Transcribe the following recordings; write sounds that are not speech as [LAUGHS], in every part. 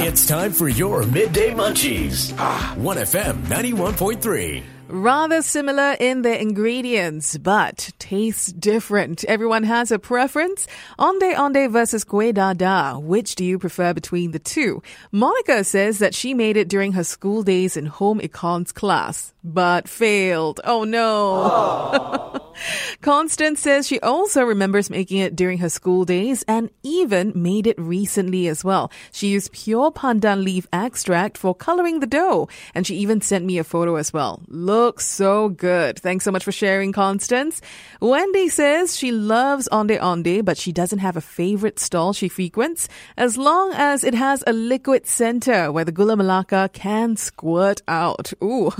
It's time for your midday munchies. 1FM 91.3. Rather similar in their ingredients, but tastes different. Everyone has a preference. Onde Onde versus Kueh Dadar. Which do you prefer between the two? Monica says that she made it during her school days in home econs class, but failed. Oh no. [LAUGHS] Constance says she also remembers making it during her school days and even made it recently as well. She used pure pandan leaf extract for coloring the dough, and she even sent me a photo as well. Looks so good. Thanks so much for sharing, Constance. Wendy says she loves Onde Onde, but she doesn't have a favorite stall she frequents as long as it has a liquid center where the gula melaka can squirt out. Ooh,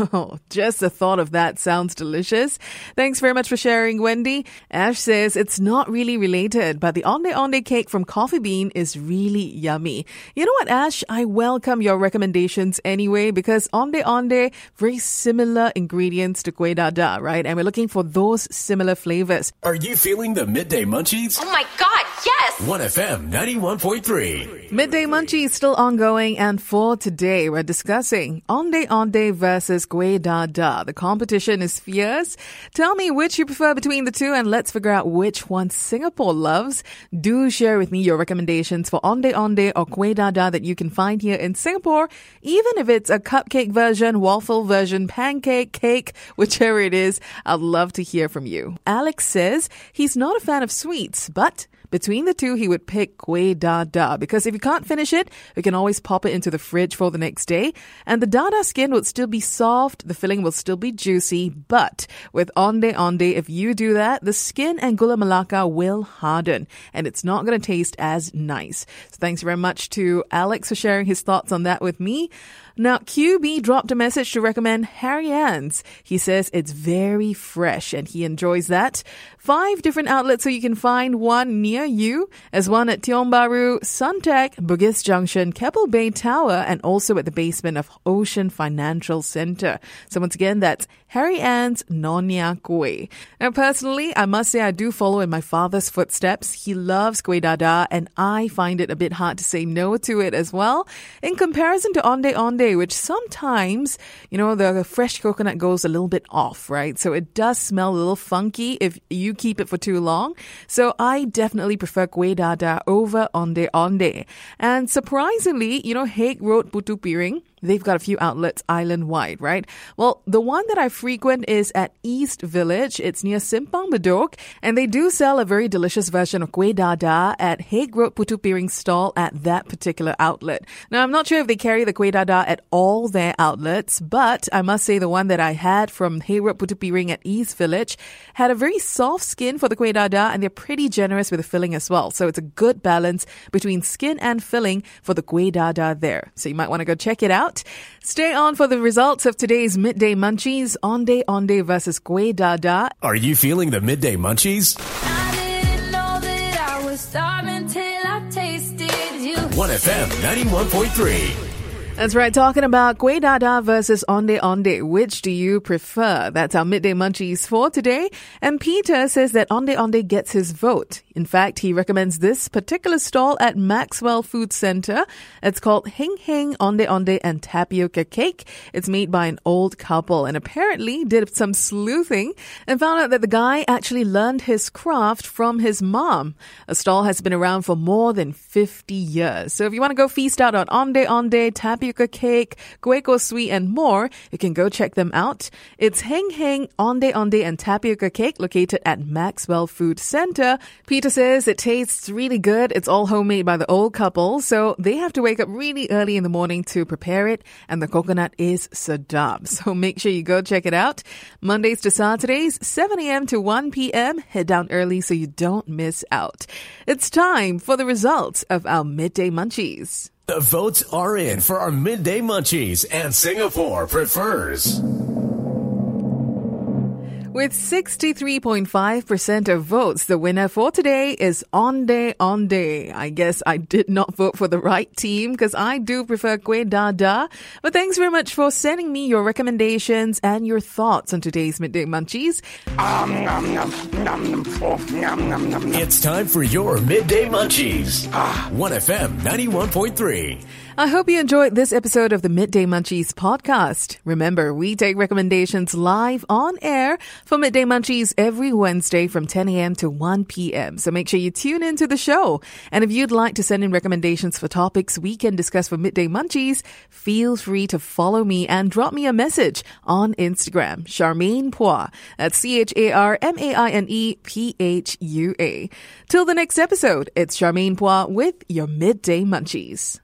[LAUGHS] just the thought of that sounds delicious. Thanks very much for sharing, Wendy. Ash says it's not really related, but the Onde Onde cake from Coffee Bean is really yummy. You know what, Ash? I welcome your recommendations anyway because Onde Onde, very similar ingredients to Kueh Dadar, right? And we're looking for those similar flavors. Are you feeling the midday munchies? Oh my god, yes! 1FM 91.3. Midday munchies is still ongoing, and for today, we're discussing Onde Onde versus Kueh Dadar. The competition is fierce. Tell me which you prefer between the two, and let's figure out which one Singapore loves. Do share with me your recommendations for Onde Onde or Kueh Dadar that you can find here in Singapore, even if it's a cupcake version, waffle version, pancake, cake, [LAUGHS] whichever it is. I'd love to hear from you. Alex says he's not a fan of sweets, but between the two, he would pick Kueh Dadar because if you can't finish it, you can always pop it into the fridge for the next day. And the Dadar skin would still be soft, the filling will still be juicy, but with Onde Onde, if you do that, the skin and Gula Melaka will harden and it's not going to taste as nice. So thanks very much to Alex for sharing his thoughts on that with me. Now, QB dropped a message to recommend Harriann's. He says it's very fresh and he enjoys that. Five different outlets so you can find one near you, as one at Tiong Bahru, Suntec, Bugis Junction, Keppel Bay Tower, and also at the basement of Ocean Financial Center. So once again, that's Harriann's Nonya Kueh. Now, personally, I must say I do follow in my father's footsteps. He loves Kueh Dadar, and I find it a bit hard to say no to it as well. In comparison to Onde Onde, which sometimes, you know, the fresh coconut goes a little bit off, right? So it does smell a little funky if you keep it for too long. So I definitely prefer Kueh Dadar over Onde Onde. And surprisingly, you know, Haig Road Putu Piring, They've got a few outlets island wide, right? Well, the one that I frequent is at East Village. It's near Simpang Bedok, and they do sell a very delicious version of Kueh Dadar at Haig Road Putu Piring stall at that particular outlet. Now, I'm not sure if they carry the Kueh Dadar at all their outlets, but I must say the one that I had from Haig Road Putu Piring at East Village had a very soft skin for the Kueh Dadar, and they're pretty generous with the filling as well. So it's a good balance between skin and filling for the Kueh Dadar there. So you might want to go check it out. Stay on for the results of today's midday munchies. Onde Onde versus Kueh Dadar. Are you feeling the midday munchies? I didn't know that I was starving till I tasted you. 1FM 91.3. That's right, talking about Kueh Dadar versus Onde Onde. Which do you prefer? That's our midday munchies for today. And Peter says that Onde Onde gets his vote. In fact, he recommends this particular stall at Maxwell Food Center. It's called Heng Heng Onde Onde and Tapioca Cake. It's made by an old couple and apparently did some sleuthing and found out that the guy actually learned his craft from his mom. A stall has been around for more than 50 years. So if you want to go feast out on Onde Onde, Tapioca Cake, Gueco Sweet, and more, you can go check them out. It's Heng Heng Onde Onde and Tapioca Cake located at Maxwell Food Center. Peter says it tastes really good. It's all homemade by the old couple, so they have to wake up really early in the morning to prepare it, and the coconut is sadab. So make sure you go check it out. Mondays to Saturdays, 7 a.m. to 1 p.m. Head down early so you don't miss out. It's time for the results of our midday munchies. The votes are in for our midday munchies, and Singapore prefers. With 63.5% of votes, the winner for today is Onde Onde. I guess I did not vote for the right team because I do prefer Kueh Dadar. But thanks very much for sending me your recommendations and your thoughts on today's Midday Munchies. It's time for your Midday Munchies. 1FM 91.3. I hope you enjoyed this episode of the Midday Munchies podcast. Remember, we take recommendations live on air for Midday Munchies every Wednesday from 10 a.m. to 1 p.m. So make sure you tune into the show. And if you'd like to send in recommendations for topics we can discuss for Midday Munchies, feel free to follow me and drop me a message on Instagram, Charmaine Phua. That's C-H-A-R-M-A-I-N-E P-H-U-A. Till the next episode, it's Charmaine Phua with your Midday Munchies.